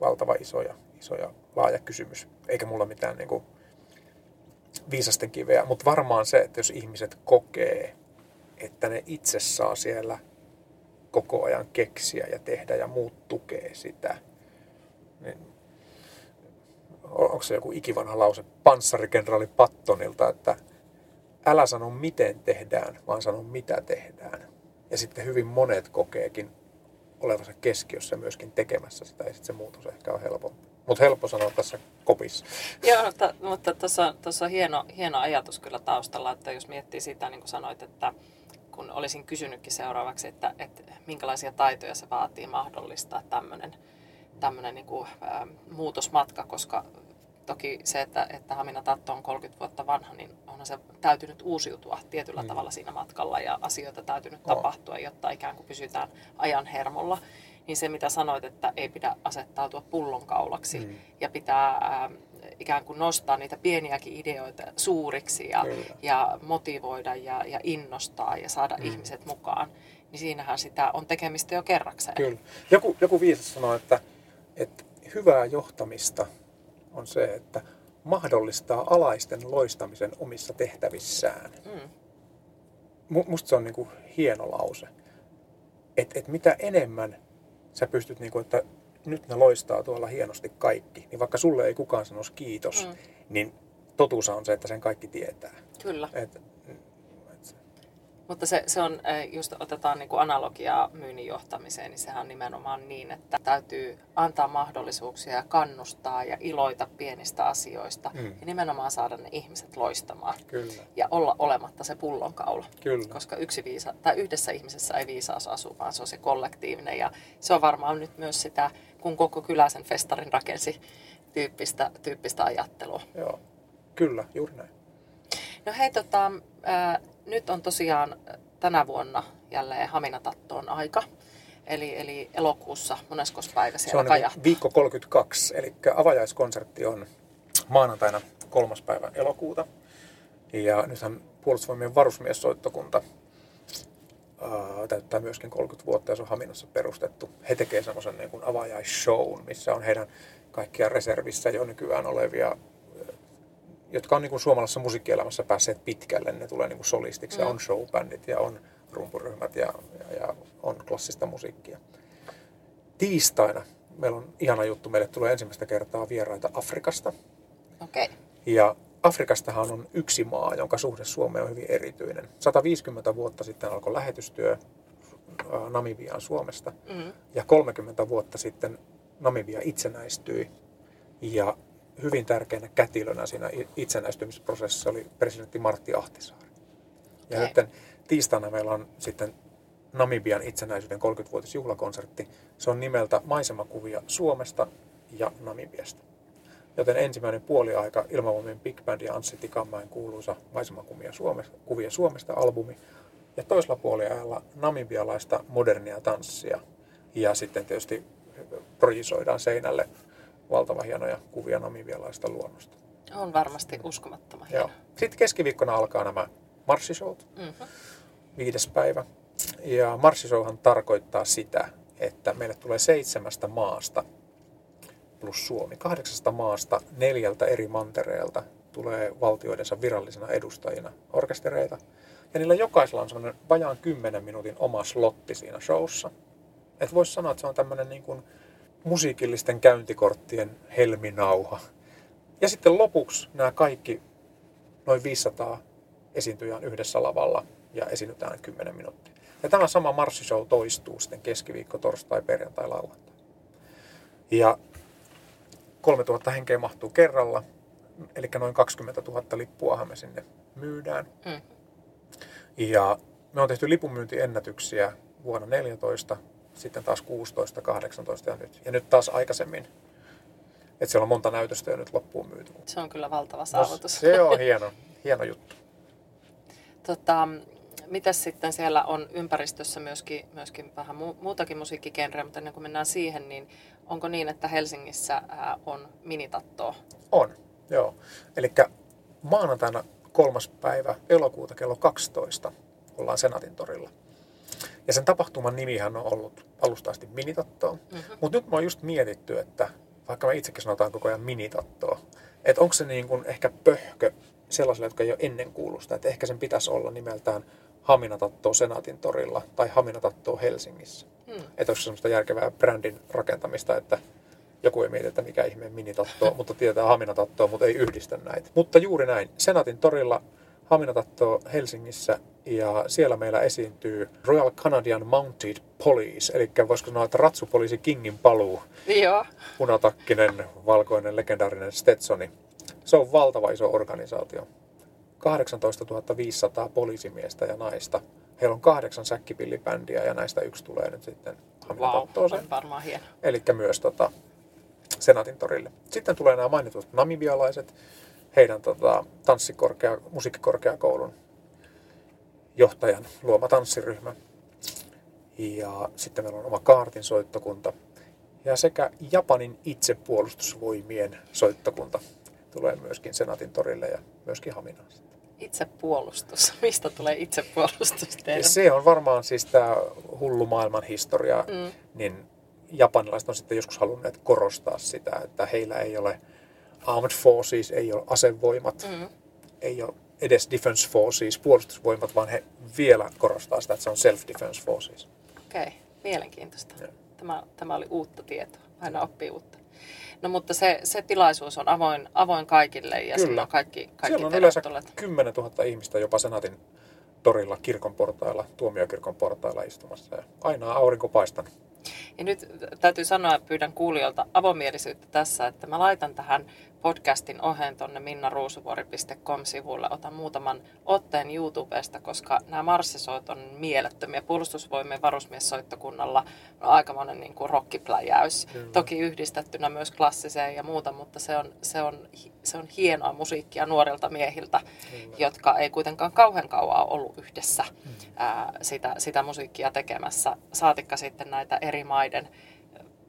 valtava iso ja, iso ja laaja kysymys, eikä mulla mitään niin kuin viisasten kiveä, mutta varmaan se, että jos ihmiset kokee, että ne itse saa siellä koko ajan keksiä ja tehdä ja muut tukee sitä, niin onko se joku ikivanha lause panssarikenraali Pattonilta, että älä sano miten tehdään, vaan sano mitä tehdään. Ja sitten hyvin monet kokeekin olevansa keskiössä myöskin tekemässä sitä, ja sitten se muutos ehkä on helpompi. Mutta helppo sanoa tässä kopissa. Joo, mutta, mutta tuossa, tuossa on hieno, hieno ajatus kyllä taustalla, että jos miettii sitä, niin kuin sanoit, että kun olisin kysynytkin seuraavaksi, että, että minkälaisia taitoja se vaatii mahdollistaa tämmöinen tämmöinen niin kuin, ä, muutosmatka, koska toki se, että, että Hamina Tatto on 30 vuotta vanha, niin onhan se täytynyt uusiutua tietyllä mm. tavalla siinä matkalla ja asioita täytynyt oh. tapahtua, jotta ikään kuin pysytään ajan hermolla. niin se mitä sanoit, että ei pidä asettautua pullonkaulaksi mm. ja pitää ää, ikään kuin nostaa niitä pieniäkin ideoita suuriksi ja, ja motivoida ja, ja innostaa ja saada mm. ihmiset mukaan, niin siinähän sitä on tekemistä jo kerrakseen. Kyllä. Joku, joku viisas sanoo, että, että hyvää johtamista on se, että mahdollistaa alaisten loistamisen omissa tehtävissään. Mm. Musta se on niin kuin hieno lause. Että et mitä enemmän sä pystyt, niin kuin, että nyt ne loistaa tuolla hienosti kaikki, niin vaikka sulle ei kukaan sanoisi kiitos, mm. niin totuus on se, että sen kaikki tietää. Kyllä. Et, mutta se, se on, eh, just otetaan niin kuin analogiaa myynnin johtamiseen, niin sehän on nimenomaan niin, että täytyy antaa mahdollisuuksia ja kannustaa ja iloita pienistä asioista mm. ja nimenomaan saada ne ihmiset loistamaan. Kyllä. Ja olla olematta se pullonkaula. Kyllä. Koska yksi viisa, tai yhdessä ihmisessä ei viisaus asu, vaan se on se kollektiivinen. Ja se on varmaan nyt myös sitä, kun koko kyläisen festarin rakensi tyyppistä, tyyppistä ajattelua. Joo, kyllä, juuri näin. No hei, tota, ää, nyt on tosiaan tänä vuonna jälleen Haminatattoon aika. Eli, eli elokuussa, moneskos päivä siellä Se on kajahtaa? viikko 32, eli avajaiskonsertti on maanantaina kolmas päivä elokuuta. Ja nythän puolustusvoimien varusmiessoittokunta ää, täyttää myöskin 30 vuotta ja se on Haminassa perustettu. He tekevät semmoisen niin avajaisshown, missä on heidän kaikkia reservissä jo nykyään olevia jotka on niin kuin suomalaisessa musiikkielämässä päässeet pitkälle. Ne tulee niin kuin solistiksi mm. ja on showbändit ja on rumpuryhmät ja, ja, ja on klassista musiikkia. Tiistaina meillä on ihana juttu. Meille tulee ensimmäistä kertaa vieraita Afrikasta. Okay. Ja Afrikastahan on yksi maa, jonka suhde Suomeen on hyvin erityinen. 150 vuotta sitten alkoi lähetystyö Namibiaan Suomesta. Mm. Ja 30 vuotta sitten Namibia itsenäistyi. Ja hyvin tärkeänä kätilönä siinä itsenäistymisprosessissa oli presidentti Martti Ahtisaari. Ja okay. nyt tiistaina meillä on sitten Namibian itsenäisyyden 30-vuotisjuhlakonsertti. Se on nimeltä Maisemakuvia Suomesta ja Namibiasta. Joten ensimmäinen puoliaika Ilmavoimien Big Band ja Anssi Tikanmäen kuuluisa Maisemakuvia Suomesta, kuvia Suomesta albumi. Ja toisella puoliajalla namibialaista modernia tanssia. Ja sitten tietysti projisoidaan seinälle valtava hienoja kuvia namibialaista luonnosta. On varmasti uskomattoman hieno. Joo. Sitten keskiviikkona alkaa nämä marssishout, mm-hmm. viides päivä. Ja marssishowhan tarkoittaa sitä, että meille tulee seitsemästä maasta plus Suomi, kahdeksasta maasta neljältä eri mantereelta tulee valtioidensa virallisena edustajina orkestereita. Ja niillä jokaisella on semmoinen vajaan 10 minuutin oma slotti siinä showssa. Että voisi sanoa, että se on tämmöinen niin kuin musiikillisten käyntikorttien helminauha. Ja sitten lopuksi nämä kaikki noin 500 esiintyjään yhdessä lavalla ja esiinnytään 10 minuuttia. Ja tämä sama marssishow toistuu sitten keskiviikko, torstai, perjantai, lauantai. Ja 3000 henkeä mahtuu kerralla, eli noin 20 000 lippuahan me sinne myydään. Mm. Ja me on tehty lipunmyyntiennätyksiä vuonna 2014, sitten taas 16, 18 ja nyt. Ja nyt taas aikaisemmin. Että siellä on monta näytöstä jo nyt loppuun myyty. Se on kyllä valtava no, saavutus. No, se on hieno, hieno juttu. Tota, mitäs sitten siellä on ympäristössä myöskin, myöskin vähän muutakin musiikkigenreä, mutta ennen kuin mennään siihen, niin onko niin, että Helsingissä on minitattoa? On, joo. Eli maanantaina kolmas päivä elokuuta kello 12 ollaan Senaatin torilla. Ja sen tapahtuman nimihän on ollut alusta asti minitattoa. Mm-hmm. Mutta nyt mä oon just mietitty, että vaikka me itsekin sanotaan koko ajan minitattoa, että onko se niin kuin ehkä pöhkö sellaisille, jotka ei ole ennen kuullut sitä, että ehkä sen pitäisi olla nimeltään Haminatattoa Senaatin torilla tai Haminatattoa Helsingissä. Mm. Että olisi semmoista järkevää brändin rakentamista, että joku ei mieti, että mikä ihmeen minitattoa, mutta tietää Haminatattoa, mutta ei yhdistä näitä. Mutta juuri näin. Senaatin torilla Haminatattoa Helsingissä ja siellä meillä esiintyy Royal Canadian Mounted Police, eli voisiko sanoa, että ratsupoliisi Kingin paluu. Joo. Punatakkinen, valkoinen, legendaarinen Stetsoni. Se on valtava iso organisaatio. 18 500 poliisimiestä ja naista. Heillä on kahdeksan säkkipillibändiä ja näistä yksi tulee nyt sitten wow, on varmaan hieno. Eli myös tota, Senaatin torille. Sitten tulee nämä mainitut namibialaiset, heidän tota, tanssikorkea, musiikkikorkeakoulun johtajan luoma tanssiryhmä. Ja sitten meillä on oma kaartin soittokunta. Ja sekä Japanin itsepuolustusvoimien soittokunta tulee myöskin Senaatin torille ja myöskin Haminaan. Itsepuolustus. Mistä tulee itsepuolustus teille? Se on varmaan siis tämä hullu maailman historia, mm. niin japanilaiset on sitten joskus halunneet korostaa sitä, että heillä ei ole armed forces, ei ole asevoimat, mm. ei ole edes defense forces, puolustusvoimat, vaan he vielä korostaa sitä, että se on self-defense forces. Okei, okay. mielenkiintoista. Tämä, tämä oli uutta tietoa. Aina oppii uutta. No mutta se, se tilaisuus on avoin, avoin kaikille ja Kyllä. on kaikki, kaikki Siellä on yleensä 10 000 ihmistä jopa senaatin torilla, kirkon portailla, tuomiokirkon portailla istumassa ja aina aurinko paistanut. Ja nyt täytyy sanoa, pyydän kuulijoilta avomielisyyttä tässä, että mä laitan tähän podcastin oheen tuonne minnaruusuvuori.com-sivulle. Otan muutaman otteen YouTubesta, koska nämä marssisoit on mielettömiä. Puolustusvoimien varusmiessoittokunnalla on aikamoinen niin kuin rockipläjäys. Kyllä. Toki yhdistettynä myös klassiseen ja muuta, mutta se on, se on, se on hienoa musiikkia nuorilta miehiltä, Kyllä. jotka ei kuitenkaan kauhean kauan ole ollut yhdessä mm. ää, sitä, sitä musiikkia tekemässä. Saatikka sitten näitä eri maiden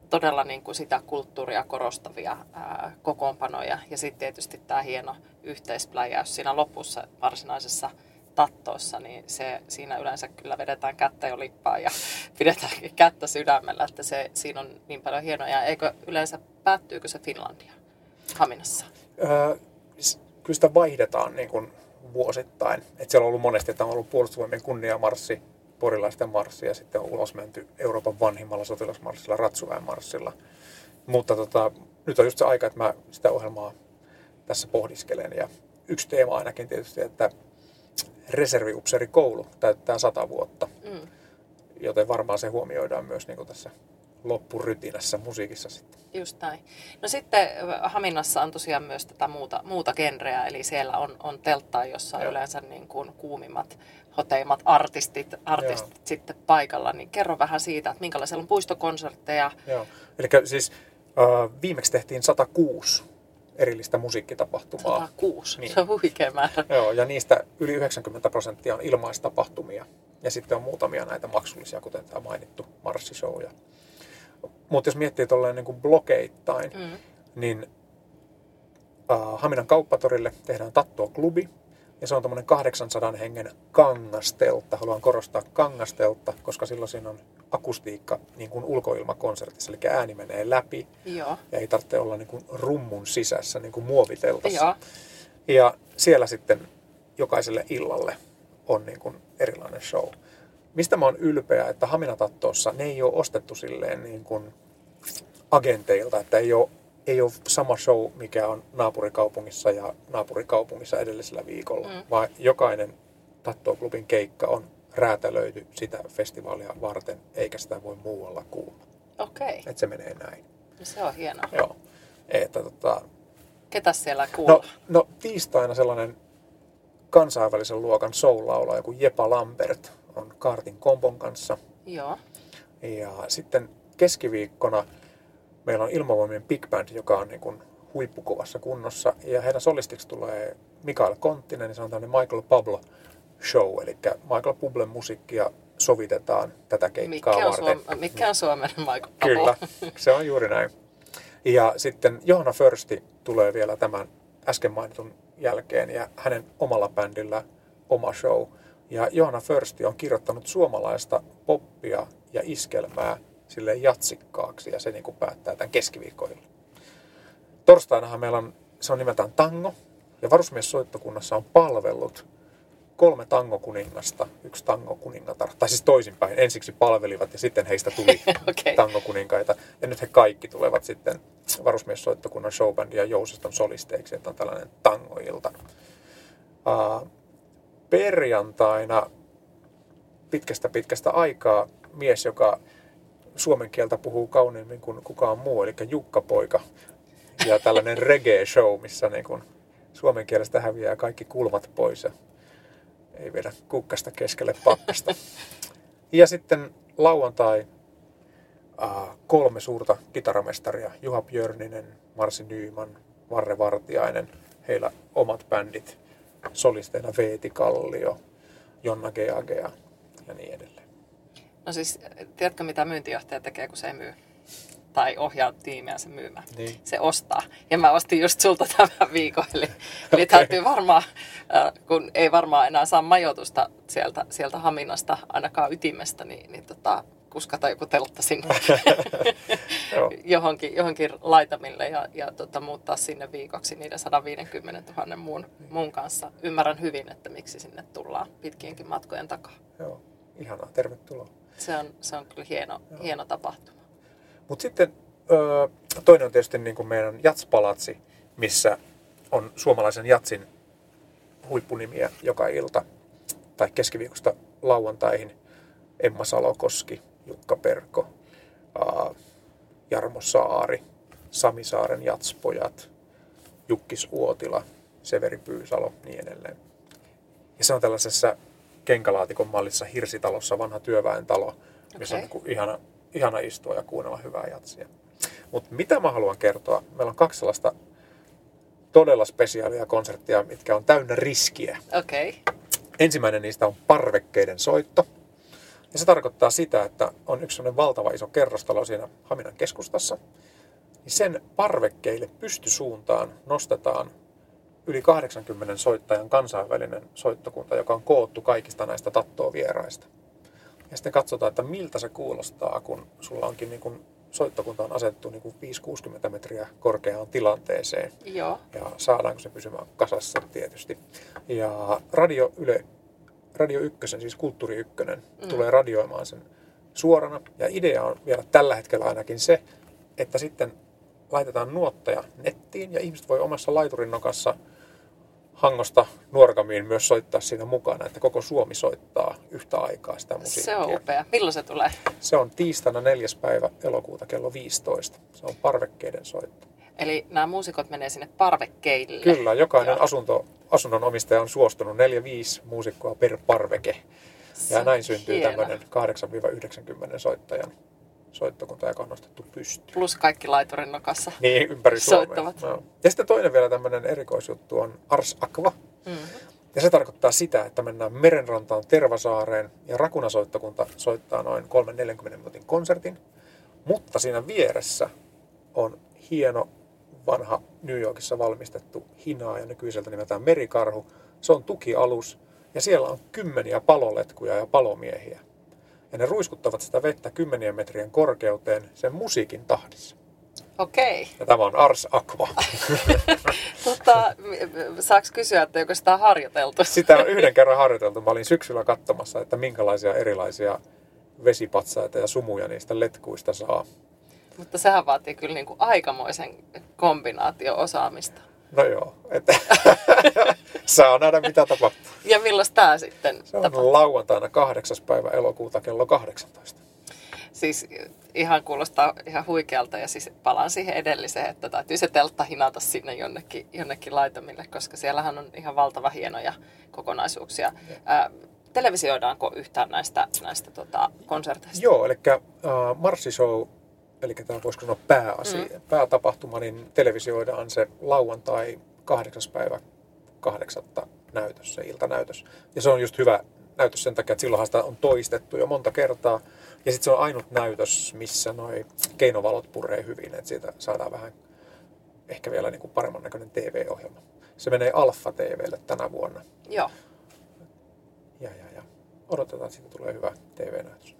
todella niin kuin sitä kulttuuria korostavia ää, kokoonpanoja. Ja sitten tietysti tämä hieno yhteispläjäys siinä lopussa varsinaisessa tattoossa, niin se, siinä yleensä kyllä vedetään kättä jo lippaan ja pidetään kättä sydämellä, että se, siinä on niin paljon hienoja. Eikö yleensä, päättyykö se Finlandia Haminassa? Öö, kyllä sitä vaihdetaan niin kuin vuosittain. Et siellä on ollut monesti, että on ollut puolustusvoimien kunniamarssi, porilaisten marssi ja sitten on ulos menty Euroopan vanhimmalla sotilasmarssilla, Ratsuväen marssilla. Mutta tota, nyt on just se aika, että mä sitä ohjelmaa tässä pohdiskelen. Ja yksi teema ainakin tietysti, että reserviupseerikoulu täyttää sata vuotta. Mm. Joten varmaan se huomioidaan myös niin kuin tässä loppurytinässä musiikissa sitten. Just näin. No sitten Haminassa on tosiaan myös tätä muuta, muuta genreä, eli siellä on, on telttaa, jossa on Joo. yleensä niin kuin kuumimmat, hoteimmat artistit, artistit Joo. sitten paikalla. Niin kerro vähän siitä, että minkälaisia on puistokonsertteja. Joo, eli siis äh, viimeksi tehtiin 106 erillistä musiikkitapahtumaa. 106, niin. se on huikea määrä. Joo, ja niistä yli 90 prosenttia on ilmaistapahtumia. Ja sitten on muutamia näitä maksullisia, kuten tämä mainittu marssishow mutta jos miettii tolleen niin kuin blokeittain, mm. niin äh, Haminan kauppatorille tehdään Tattoa klubi. Ja se on tämmöinen 800 hengen kangasteltta. Haluan korostaa kangasteltta, koska silloin siinä on akustiikka niin kuin ulkoilmakonsertissa. Eli ääni menee läpi. Joo. Ja ei tarvitse olla niin kuin rummun sisässä, niin kuin muoviteltassa. Joo. Ja siellä sitten jokaiselle illalle on niin kuin erilainen show mistä mä oon ylpeä, että Haminatattoossa ne ei ole ostettu silleen niin kuin agenteilta, että ei ole, ei ole sama show, mikä on naapurikaupungissa ja naapurikaupungissa edellisellä viikolla, mm. vaan jokainen Tattoo-klubin keikka on räätälöity sitä festivaalia varten, eikä sitä voi muualla kuulla. Okei. Okay. Että se menee näin. No se on hienoa. Joo. Että, tota... Ketä siellä kuulla? No, no tiistaina sellainen kansainvälisen luokan soul-laulaja kuin Jepa Lambert on Kaartin Kompon kanssa. Joo. Ja sitten keskiviikkona meillä on Ilmavoimien Big Band, joka on niin kuin huippukovassa kunnossa. Ja heidän solistiksi tulee Mikael Konttinen, niin se on tämmöinen Michael Pablo show, eli Michael Publen musiikkia sovitetaan tätä keikkaa mikä on varten. Suom- mikä on Suomen Michael Pablo? Kyllä, se on juuri näin. Ja sitten Johanna Försti tulee vielä tämän äsken mainitun jälkeen ja hänen omalla bändillä oma show – ja Johanna Försti on kirjoittanut suomalaista poppia ja iskelmää sille jatsikkaaksi ja se niin kuin päättää tämän keskiviikkoilla. Torstainahan meillä on, se on nimeltään tango ja varusmiessoittokunnassa on palvellut kolme tangokuningasta, yksi tangokuningatar, tai siis toisinpäin, ensiksi palvelivat ja sitten heistä tuli okay. tangokuninkaita. Ja nyt he kaikki tulevat sitten varusmiessoittokunnan showbandin ja jousiston solisteiksi, että on tällainen tangoilta. Uh, perjantaina pitkästä pitkästä aikaa mies, joka suomen kieltä puhuu kauniimmin kuin kukaan muu, eli Jukka Poika. Ja tällainen reggae-show, missä niin kuin suomen kielestä häviää kaikki kulmat pois ja ei vedä kukkasta keskelle pakkasta. Ja sitten lauantai kolme suurta kitaramestaria, Juha Björninen, Marsi Nyyman, Varre Vartiainen, heillä omat bändit solisteina Veeti Kallio, Jonna Geagea ja niin edelleen. No siis, tiedätkö mitä myyntijohtaja tekee, kun se ei myy? Tai ohjaa tiimiä se myymään. Niin. Se ostaa. Ja mä ostin just sulta tämän viikon. Eli, eli Okei. täytyy varmaan, äh, kun ei varmaan enää saa majoitusta sieltä, sieltä Haminasta, ainakaan ytimestä, niin, niin tota, kuskata joku teltta sinne johonkin, johonkin laitamille ja, ja tota, muuttaa sinne viikoksi niiden 150 000 muun, muun kanssa. Ymmärrän hyvin, että miksi sinne tullaan pitkienkin matkojen takaa. Joo, ihanaa, tervetuloa. Se on, se on kyllä hieno, hieno tapahtuma. Mutta sitten öö, toinen on tietysti niin kuin meidän Jatspalatsi, missä on suomalaisen jatsin huippunimiä joka ilta tai keskiviikosta lauantaihin. Emma Salokoski, Jukka Perko, ää, Jarmo Saari, Sami Saaren jatspojat, Jukkis Uotila, Severi Pyysalo, niin edelleen. Ja se on tällaisessa kenkälaatikon mallissa Hirsitalossa, vanha työväentalo, missä on Okei. niin ihana, ihana istua ja kuunnella hyvää jatsia. Mutta mitä mä haluan kertoa? Meillä on kaksi sellaista todella spesiaalia konserttia, mitkä on täynnä riskiä. Okay. Ensimmäinen niistä on parvekkeiden soitto. Ja se tarkoittaa sitä, että on yksi sellainen valtava iso kerrostalo siinä Haminan keskustassa. Niin sen parvekkeille pystysuuntaan nostetaan yli 80 soittajan kansainvälinen soittokunta, joka on koottu kaikista näistä tattovieraista. Ja sitten katsotaan, että miltä se kuulostaa, kun sulla onkin niin kuin soittokunta on asettu niin kuin 5-60 metriä korkeaan tilanteeseen joo. ja saadaanko se pysymään kasassa tietysti. Ja Radio Yle, Radio Ykkösen, siis Kulttuuri Ykkönen, mm. tulee radioimaan sen suorana. Ja idea on vielä tällä hetkellä ainakin se, että sitten laitetaan nuotteja nettiin ja ihmiset voi omassa laiturin nokassa Hangosta Nuorgamiin myös soittaa siinä mukana, että koko Suomi soittaa yhtä aikaa sitä musiikkia. Se on upea. Milloin se tulee? Se on tiistaina 4. päivä elokuuta kello 15. Se on parvekkeiden soitto. Eli nämä muusikot menee sinne parvekkeille. Kyllä, jokainen Joo. asunto, asunnon omistaja on suostunut 4-5 muusikkoa per parveke. Se Ja näin syntyy hieno. tämmöinen 8-90 soittajan soittokunta, joka on nostettu pystyyn. Plus kaikki laiturin nokassa. Niin, ympäri Suomea. Soittavat. Joo. Ja sitten toinen vielä tämmöinen erikoisjuttu on Ars Aqua. Mm. Ja se tarkoittaa sitä, että mennään merenrantaan Tervasaareen ja Rakunasoittokunta soittaa noin 3-40 minuutin konsertin. Mutta siinä vieressä on hieno vanha New Yorkissa valmistettu hinaa ja nykyiseltä nimeltään Merikarhu. Se on tukialus ja siellä on kymmeniä paloletkuja ja palomiehiä. Ja ne ruiskuttavat sitä vettä kymmenien metrien korkeuteen sen musiikin tahdissa. Okei. Ja tämä on Ars Aqua. Tota, m- saaks kysyä, että onko sitä harjoiteltu? Sitä on yhden kerran harjoiteltu. Mä olin syksyllä katsomassa, että minkälaisia erilaisia vesipatsaita ja sumuja niistä letkuista saa. Mutta sehän vaatii kyllä niin kuin aikamoisen kombinaatio-osaamista. No joo, että saa nähdä mitä tapahtuu. Ja milloin tämä sitten Se on tapahtuu? lauantaina 8. päivä elokuuta kello 18. Siis ihan kuulostaa ihan huikealta ja siis palaan siihen edelliseen, että täytyy se teltta hinata sinne jonnekin, jonnekin laitamille, koska siellähän on ihan valtava hienoja kokonaisuuksia. Ää, televisioidaanko yhtään näistä, näistä tota, konserteista? Joo, eli uh, Marssishow, eli tämä voisiko sanoa pääasia, mm. päätapahtuma, niin televisioidaan se lauantai 8. päivä 8. näytös, se iltanäytös. Ja se on just hyvä näytös sen takia, että silloinhan sitä on toistettu jo monta kertaa. Ja sitten se on ainut näytös, missä noi keinovalot puree hyvin, että siitä saadaan vähän ehkä vielä niin kuin paremman näköinen TV-ohjelma. Se menee Alfa TVlle tänä vuonna. Joo. Ja, ja, ja. Odotetaan, että siitä tulee hyvä TV-näytös.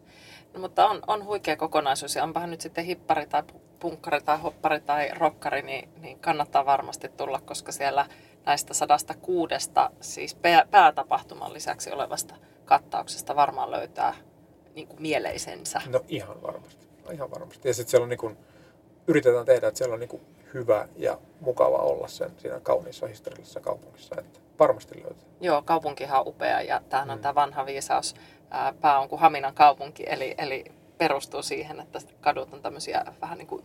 No, mutta on, on huikea kokonaisuus ja onpahan nyt sitten hippari tai pu- punkkari tai hoppari tai rokkari, niin, niin kannattaa varmasti tulla, koska siellä näistä 106, siis pää, päätapahtuman lisäksi olevasta kattauksesta varmaan löytää niin kuin mieleisensä. No ihan varmasti. Ihan varmasti. Ja sitten siellä on niin kuin, yritetään tehdä, että siellä on niin kuin hyvä ja mukava olla sen siinä kauniissa historiallisessa kaupungissa. Että varmasti löytyy. Joo, kaupunkihan on upea ja tämähän on Mm. tämä vanha viisaus. Ää, Pää on kuin Haminan kaupunki, eli, eli perustuu siihen, että kadut on tämmöisiä vähän niin kuin,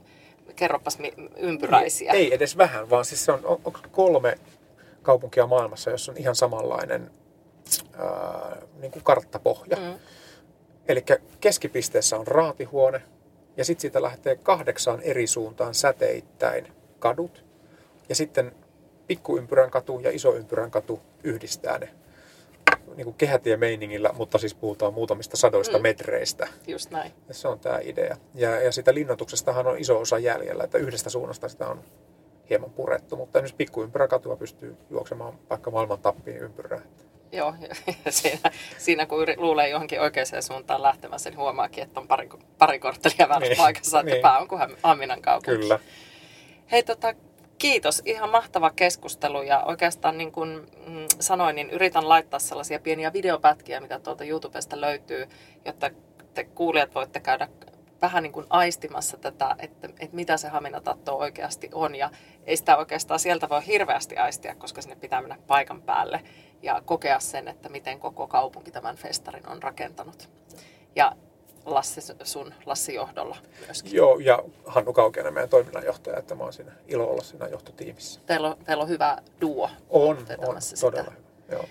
kerropas mi- ympyräisiä. Ei, ei edes vähän, vaan siis se on, on, on kolme kaupunkia maailmassa, jossa on ihan samanlainen ää, niin kuin karttapohja. Mm. Eli keskipisteessä on raatihuone ja sitten siitä lähtee kahdeksaan eri suuntaan säteittäin kadut. Ja sitten pikkuympyrän katu ja isoympyrän katu yhdistää ne niin kuin kehätiemeiningillä, mutta siis puhutaan muutamista sadoista mm. metreistä. Just näin. Ja se on tämä idea. Ja, ja sitä linnoituksestahan on iso osa jäljellä, että yhdestä suunnasta sitä on hieman purettu, mutta esimerkiksi pikkuympyräkatua pystyy juoksemaan vaikka maailman tappiin ympyrää. Joo, siinä, siinä kun luulee johonkin oikeaan suuntaan lähtemässä, niin huomaakin, että on pari, pari korttelia väärässä niin, paikassa, että niin. pää on kuin Haminan kaupunki. Kyllä. Hei, tota, kiitos. Ihan mahtava keskustelu ja oikeastaan niin kuin mm, sanoin, niin yritän laittaa sellaisia pieniä videopätkiä, mitä tuolta YouTubesta löytyy, jotta te kuulijat voitte käydä vähän niin kuin aistimassa tätä, että, että mitä se haminatatto oikeasti on. Ja ei sitä oikeastaan sieltä voi hirveästi aistia, koska sinne pitää mennä paikan päälle ja kokea sen, että miten koko kaupunki tämän festarin on rakentanut. Ja Lassi, sun Lassi johdolla myöskin. Joo, ja Hannu Kaukenen meidän toiminnanjohtaja, että mä oon siinä ilo olla siinä johtotiimissä. Teillä on, teillä on hyvä duo. On, on todella hyvä. Joo.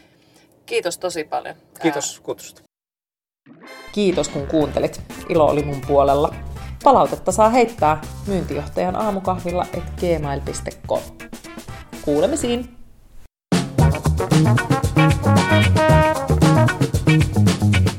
Kiitos tosi paljon. Kiitos kutsusta. Kiitos kun kuuntelit. Ilo oli mun puolella. Palautetta saa heittää myyntijohtajan aamukahvilla et gmail.com. Kuulemisiin! Thank you.